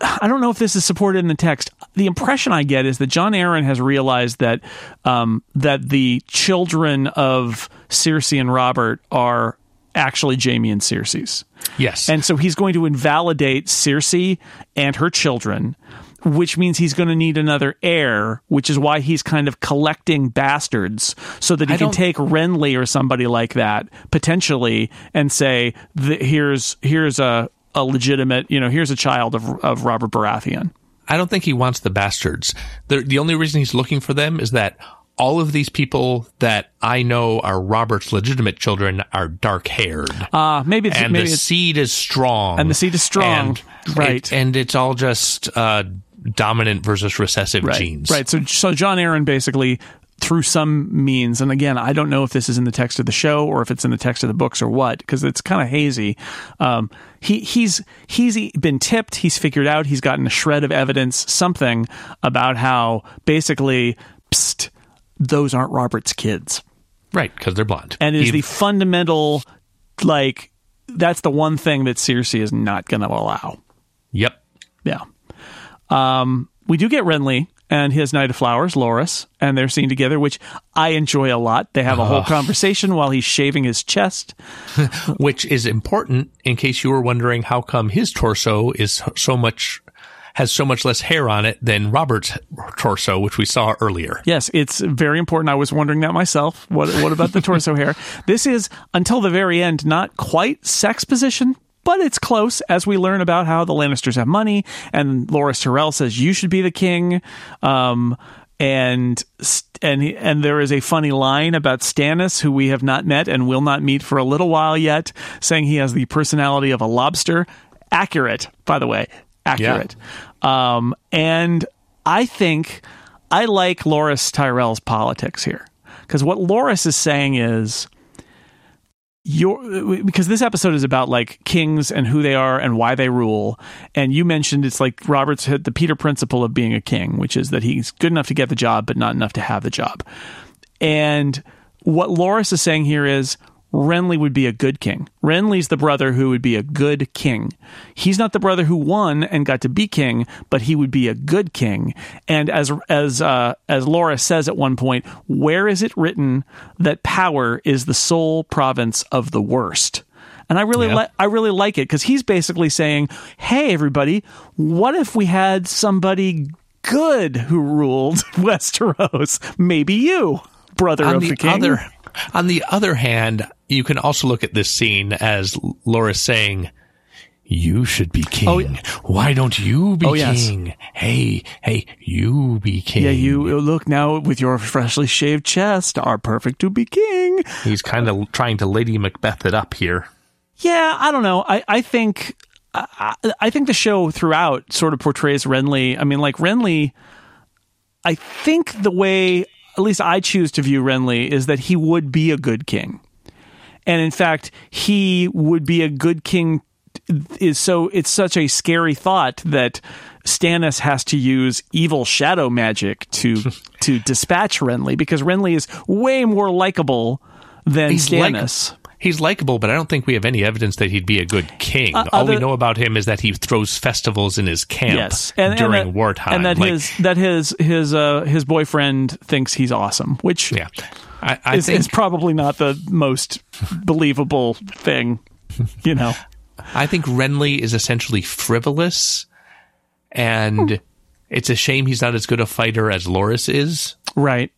I don't know if this is supported in the text. The impression I get is that Jon Arryn has realized that um, that the children of Cersei and Robert are actually Jaime and Cersei's, Yes. and so he's going to invalidate Cersei and her children, which means he's going to need another heir. Which is why he's kind of collecting bastards so that he I can don't- take Renly or somebody like that potentially and say, "Th- "Here's here's a." A legitimate, you know, here's a child of of Robert Baratheon. I don't think he wants the bastards. The, the only reason he's looking for them is that all of these people that I know are Robert's legitimate children are dark haired. Uh maybe it's, and maybe the seed is strong. And the seed is strong. And Right. it- and it's all just uh, dominant versus recessive right, genes. right. So so Jon Arryn basically through some means, and again, I don't know if this is in the text of the show or if it's in the text of the books or what, because it's kind of hazy. Um, he he's he's been tipped. He's figured out. He's gotten a shred of evidence, something about how basically, psst, those aren't Robert's kids, Right, because they're blonde. and is Even- the fundamental, like, that's the one thing that Cersei is not going to allow. Yep. Yeah. Um, we do get Renly and his Knight of Flowers, Loras, and they're seen together, which I enjoy a lot. They have a whole ah. conversation while he's shaving his chest. Which is important in case you were wondering how come his torso is so much has so much less hair on it than Robert's torso, which we saw earlier. Yes, it's very important. I was wondering that myself. What what about the torso hair? This is until the very end not quite sex position, but it's close as we learn about how the Lannisters have money and Loras Tyrell says you should be the king. Um and and and there is a funny line about Stannis, who we have not met and will not meet for a little while yet, saying he has the personality of a lobster. Accurate, by the way, accurate. Um, and I think I like Loras Tyrell's politics here because what Loras is saying is your because this episode is about like kings and who they are and why they rule. And you mentioned it's like robert's hit the peter principle of being a king which is that he's good enough to get the job but not enough to have the job. And what loras is saying here is renly would be a good king renly's the brother who would be a good king he's not the brother who won and got to be king but he would be a good king and as as uh, as loras says at one point where is it written that power is the sole province of the worst and I really Yeah. like I really like it because he's basically saying, "Hey, everybody, what if we had somebody good who ruled Westeros? Maybe you, brother on of the, the, king." other on the other hand, you can also look at this scene as Laura saying, "You should be oh, king. Oh, yeah. Why don't you be Oh, yes. king? Hey, hey, you be king." yeah, you look now with your freshly shaved chest are perfect to be king. He's kind of trying to Lady Macbeth it up here. Yeah, I don't know. I I think I, I think the show throughout sort of portrays Renly. I mean, like Renly. I think the way, at least I choose to view Renly, is that he would be a good king, and in fact, he would be a good king. Is so it's such a scary thought that Stannis has to use evil shadow magic to to dispatch Renly because Renly is way more likable than He's like- Stannis. He's likable, but I don't think we have any evidence that he'd be a good king. Uh, All we know about him is that he throws festivals in his camp yes, and, during and that, wartime. and that Like, his that his his uh his boyfriend thinks he's awesome, which yeah, I, I is, think is probably not the most believable thing, you know. I think Renly is essentially frivolous, and it's a shame he's not as good a fighter as Loras is. Right.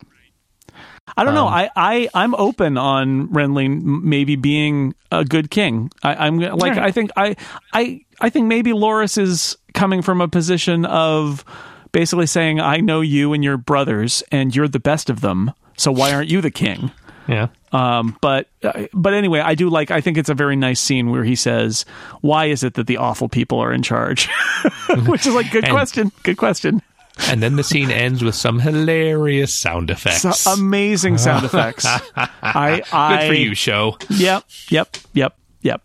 I don't Um, know. I, I I'm open on Renly maybe being a good king. I, I'm like Right. I think I I I think maybe Loras is coming from a position of basically saying I know you and your brothers and you're the best of them. So why aren't you the king? Yeah. Um, but uh, but anyway, I do like. I think it's a very nice scene where he says, "Why is it that the awful people are in charge?" Which is like good And- question. Good question. And then the scene ends with some hilarious sound effects. So, amazing sound effects. I I Good for you, show. Yep. Yep. Yep. Yep.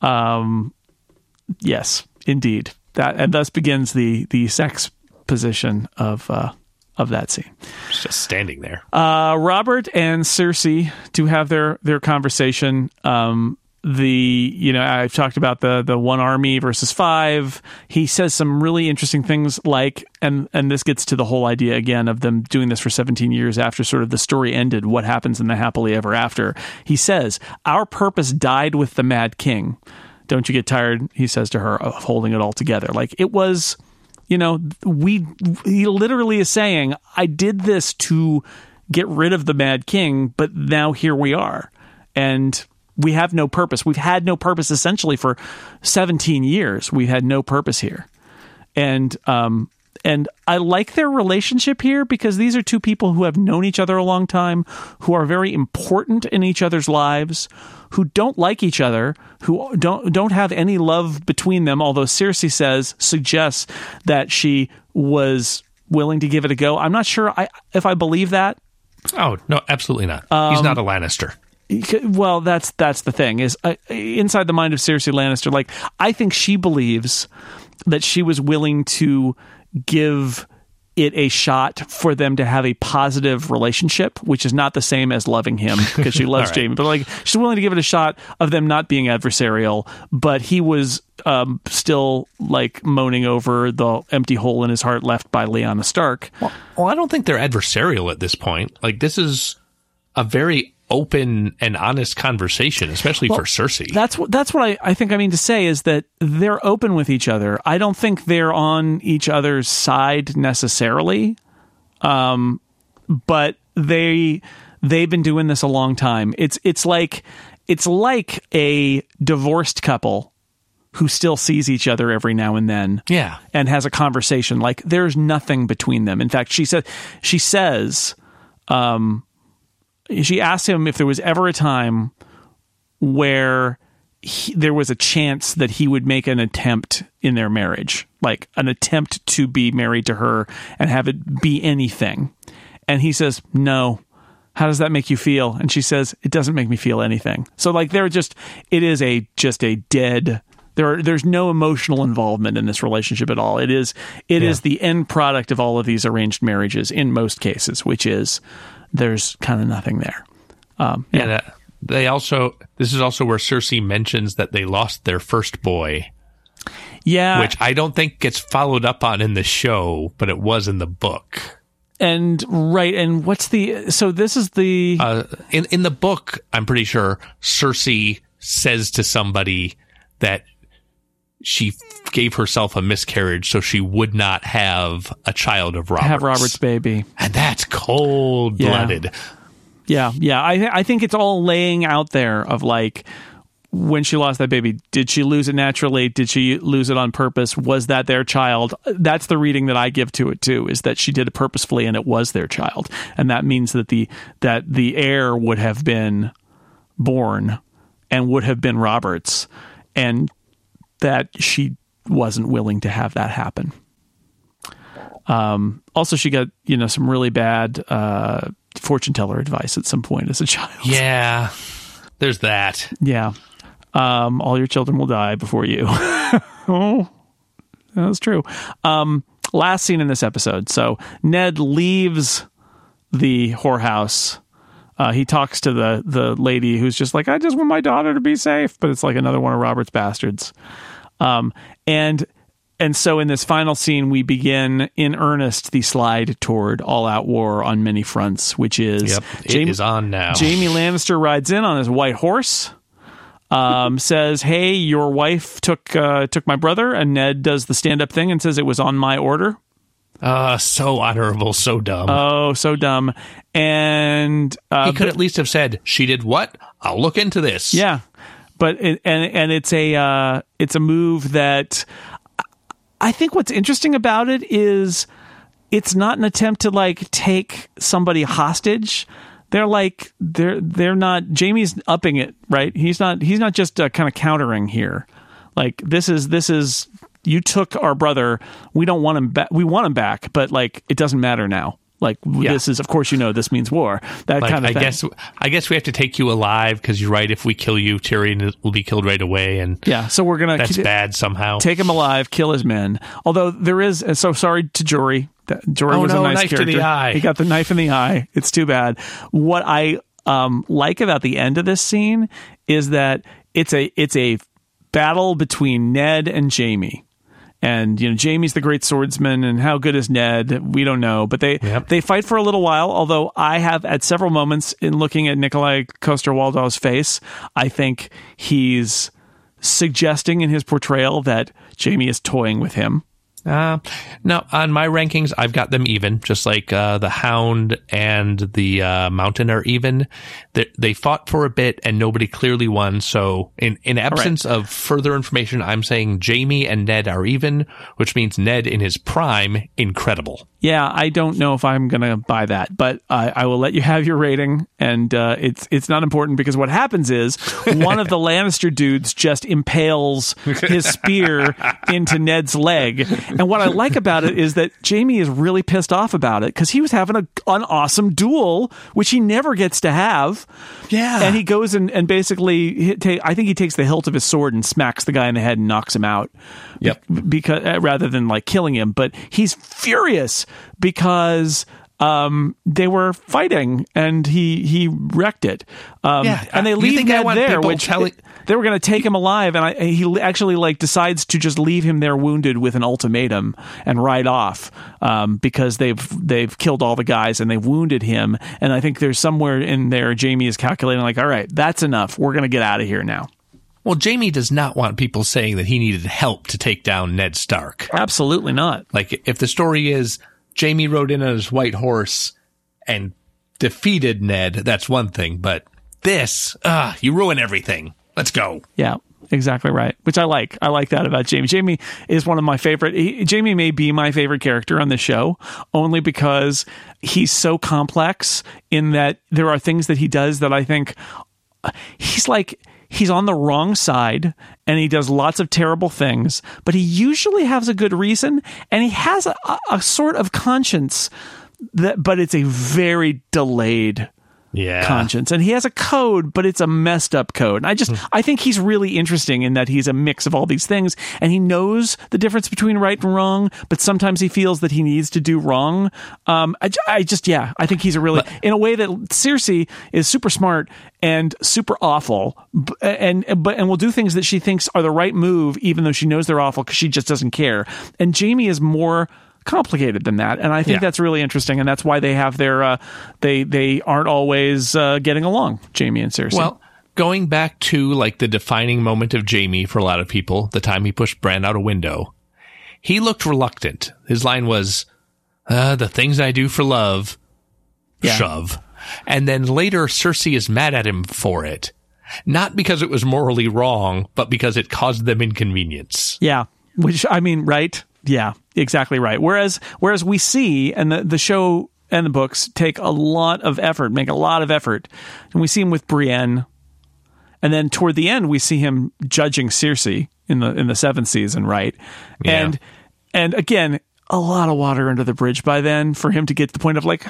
Um. Yes, indeed. That and thus begins the the sex position of uh of that scene. Just standing there. Uh, Robert and Cersei do have their their conversation. Um, the you know I've talked about the the one army versus five. He says some really interesting things like and and this gets to the whole idea again of them doing this for 17 years after sort of the story ended. What happens in the happily ever after? He says our purpose died with the Mad King. Don't you get tired? He says to her of holding it all together. Like it was you know we he literally is saying i did this to get rid of the mad king but now here we are and we have no purpose we've had no purpose essentially for 17 years We've had no purpose here and um and I like their relationship here because these are two people who have known each other a long time, who are very important in each other's lives, who don't like each other, who don't don't have any love between them. Although Cersei says suggests that she was willing to give it a go. I'm not sure I, if I believe that. Oh no, absolutely not. He's not a Lannister. Well, that's that's the thing is uh, inside the mind of Cersei Lannister. Like I think she believes that she was willing to give it a shot for them to have a positive relationship, which is not the same as loving him because she loves right. Jaime. But like she's willing to give it a shot of them not being adversarial. But he was um, still like moaning over the empty hole in his heart left by Lyanna Stark. Well, I don't think they're adversarial at this point. Like this is a very open and honest conversation, especially for Cersei. That's what that's what I, I think I mean to say is that they're open with each other. I don't think they're on each other's side necessarily. Um but they they've been doing this a long time. It's it's like it's like a divorced couple who still sees each other every now and then yeah. and has a conversation like there's nothing between them. In fact, she said she says um she asked him if there was ever a time where he, there was a chance that he would make an attempt in their marriage, like an attempt to be married to her and have it be anything. And he says, "No." How does that make you feel? And she says, "It doesn't make me feel anything." So like they're just it is a just a dead there are, there's no emotional involvement in this relationship at all. It is it is the end product of all of these arranged marriages in most cases, which is there's kind of nothing there. Um, yeah. And uh, they also, this is also where Cersei mentions that they lost their first boy, yeah, which I don't think gets followed up on in the show, but it was in the book. and right, and what's the so this is the Uh, in in the book, I'm pretty sure Cersei says to somebody that she gave herself a miscarriage so she would not have a child of Robert's. have Robert's baby. and that's cold blooded. Yeah, yeah. I I think it's all laying out there of like when she lost that baby, did she lose it naturally? Did she lose it on purpose? Was that their child? That's the reading that I give to it too, is that she did it purposefully and it was their child. And that means that the that the heir would have been born and would have been Roberts and that she wasn't willing to have that happen. Um, also, she got you know some really bad uh, fortune teller advice at some point as a child. Yeah, there's that. Yeah. Um, all your children will die before you. oh, that's true. Um, last scene in this episode. So Ned leaves the whorehouse. Uh, he talks to the the lady who's just like, I just want my daughter to be safe, but it's like another one of Robert's bastards. Um, and and so in this final scene, we begin in earnest the slide toward all out war on many fronts, which is Yep, it Jaime- is on now. Jaime Lannister rides in on his white horse. Um, says, "Hey, your wife took uh, took my brother," and Ned does the stand up thing and says it was on my order. Uh, so honorable, so dumb. Oh, so dumb. And uh, he could at least have said, "She did what? I'll look into this." Yeah, but it, and and it's a uh, it's a move that I think what's interesting about it is it's not an attempt to like take somebody hostage. They're like they're they're not. Jaime's upping it, right? He's not he's not just uh, kind of countering here. Like this is this is you took our brother. We don't want him back. We want him back, but like it doesn't matter now. Like this is, of course, you know, this means war. That Like, kind of I thing. guess I guess we have to take you alive because you're right. If we kill you, Tyrion will be killed right away, and yeah. So we're gonna that's bad somehow. take him alive, kill his men. Although there is, so sorry to Jory. That Jory Oh, was no, a nice knife to character. the eye. He got the knife in the eye. It's too bad. What I um, like about the end of this scene is that it's a it's a battle between Ned and Jaime. And you know Jaime's the great swordsman, and how good is Ned? We don't know, but they Yep. they fight for a little while. Although I have at several moments in looking at Nikolai Coster Waldau's face, I think he's suggesting in his portrayal that Jaime is toying with him. Uh, no, on my rankings, I've got them even, just like uh, the Hound and the uh, Mountain are even. They, they fought for a bit, and nobody clearly won. So, in in absence of further information, I'm saying Jaime and Ned are even, which means Ned in his prime, incredible. Yeah, I don't know if I'm gonna buy that, but I, I will let you have your rating, and uh, it's it's not important because what happens is one of the Lannister dudes just impales his spear into Ned's leg, and what I like about it is that Jaime is really pissed off about it because he was having a, an awesome duel, which he never gets to have. Yeah. And he goes and, and basically, ta- I think he takes the hilt of his sword and smacks the guy in the head and knocks him out. Yep. Be- because uh, rather than like killing him, but he's furious because um, they were fighting and he he wrecked it. Um, Yeah, and they leave Ned there, which telling- they were going to take him alive, and I, he actually like decides to just leave him there wounded with an ultimatum and ride off um, because they've they've killed all the guys and they've wounded him. And I think there's somewhere in there Jaime is calculating like, all right, that's enough. We're going to get out of here now. Well, Jaime does not want people saying that he needed help to take down Ned Stark. Absolutely not. Like, if the story is Jaime rode in on his white horse and defeated Ned, that's one thing. But this, ah, you ruin everything. Let's go. Yeah, exactly right. Which I like. I like that about Jaime. Jaime is one of my favorite. He, Jaime may be my favorite character on the show only because he's so complex in that there are things that he does that I think he's like he's on the wrong side and he does lots of terrible things, but he usually has a good reason and he has a, a sort of conscience that but it's a very delayed Yeah. conscience. And he has a code but it's a messed up code. And i just i think he's really interesting in that he's a mix of all these things and he knows the difference between right and wrong but sometimes he feels that he needs to do wrong. Um i, I just yeah i think he's a really in a way that Cersei is super smart and super awful and but and will do things that she thinks are the right move even though she knows they're awful because she just doesn't care. And jaime is more complicated than that and i think Yeah. that's really interesting and that's why they have their uh they they aren't always uh getting along jaime and cersei Well, going back to like the defining moment of Jaime for a lot of people, the time he pushed Bran out a window, he looked reluctant. His line was, uh, the things I do for love, Yeah. shove. And then later Cersei is mad at him for it. Not because it was morally wrong, but because it caused them inconvenience. Yeah, which I mean, right? Yeah, exactly right. Whereas, whereas we see, and the the show and the books take a lot of effort, make a lot of effort, and we see him with Brienne, and then toward the end we see him judging Cersei in the in the seventh season, right? Yeah. And and again. A lot of water under the bridge by then for him to get to the point of like,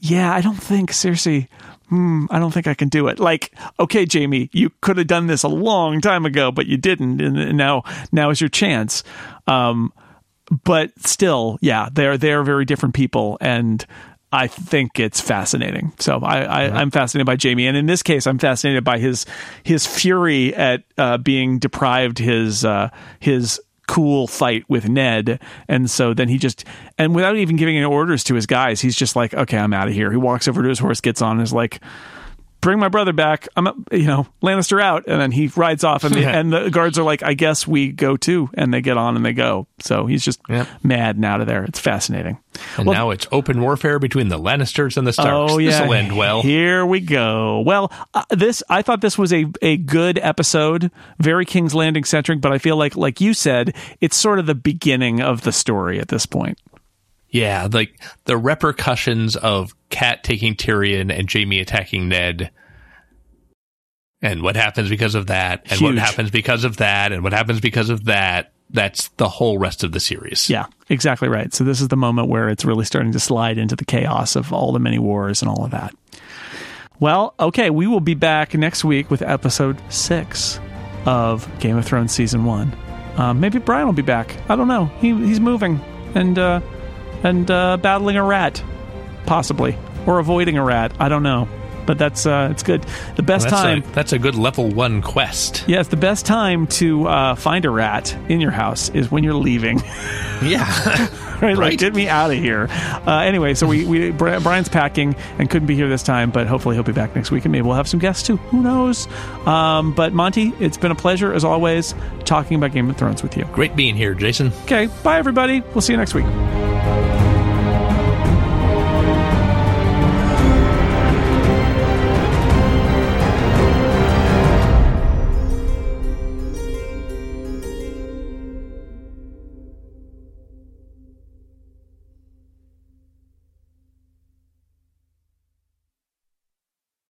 yeah, I don't think Cersei, hmm, I don't think I can do it. Like, okay, Jaime, you could have done this a long time ago, but you didn't, and, and now now is your chance. Um, but still, yeah, they're they're very different people, and I think it's fascinating. So I, I I'm fascinated by Jaime, and in this case, I'm fascinated by his his fury at uh, being deprived his uh, his cool fight with Ned, and so then he just and without even giving any orders to his guys, he's just like, okay, I'm out of here. He walks over to his horse, gets on, and is like. Bring my brother back. I'm, you know, Lannister out, and then he rides off, and the, and the guards are like, "I guess we go too," and they get on and they go. So he's just Yep. mad and out of there. It's fascinating. And now it's open warfare between the Lannisters and the Starks. Oh yeah, This'll end well. Here we go. Well, uh, this I thought this was a a good episode, very King's Landing centric, but I feel like like you said, it's sort of the beginning of the story at this point. Yeah, like the repercussions of Cat taking Tyrion and Jaime attacking Ned. And what happens because of that, and what happens because of that, and what happens because of that. That's the whole rest of the series. Yeah, exactly right. So this is the moment where it's really starting to slide into the chaos of all the many wars and all of that. Well, okay, we will be back next week with episode six of Game of Thrones season one. Um, maybe Brian will be back. I don't know. He he's moving and uh, and uh, battling a rat, possibly, or avoiding a rat. I don't know. But that's uh, it's good. The best That's time. a, that's a good level one quest. Yes, the best time to uh, find a rat in your house is when you're leaving. Yeah. right, like get me out of here. Uh, anyway, so we, we Brian's packing and couldn't be here this time, but hopefully he'll be back next week, and maybe we'll have some guests too. Who knows? Um, but Monty, it's been a pleasure as always talking about Game of Thrones with you. Great being here, Jason. Okay, bye everybody. We'll see you next week.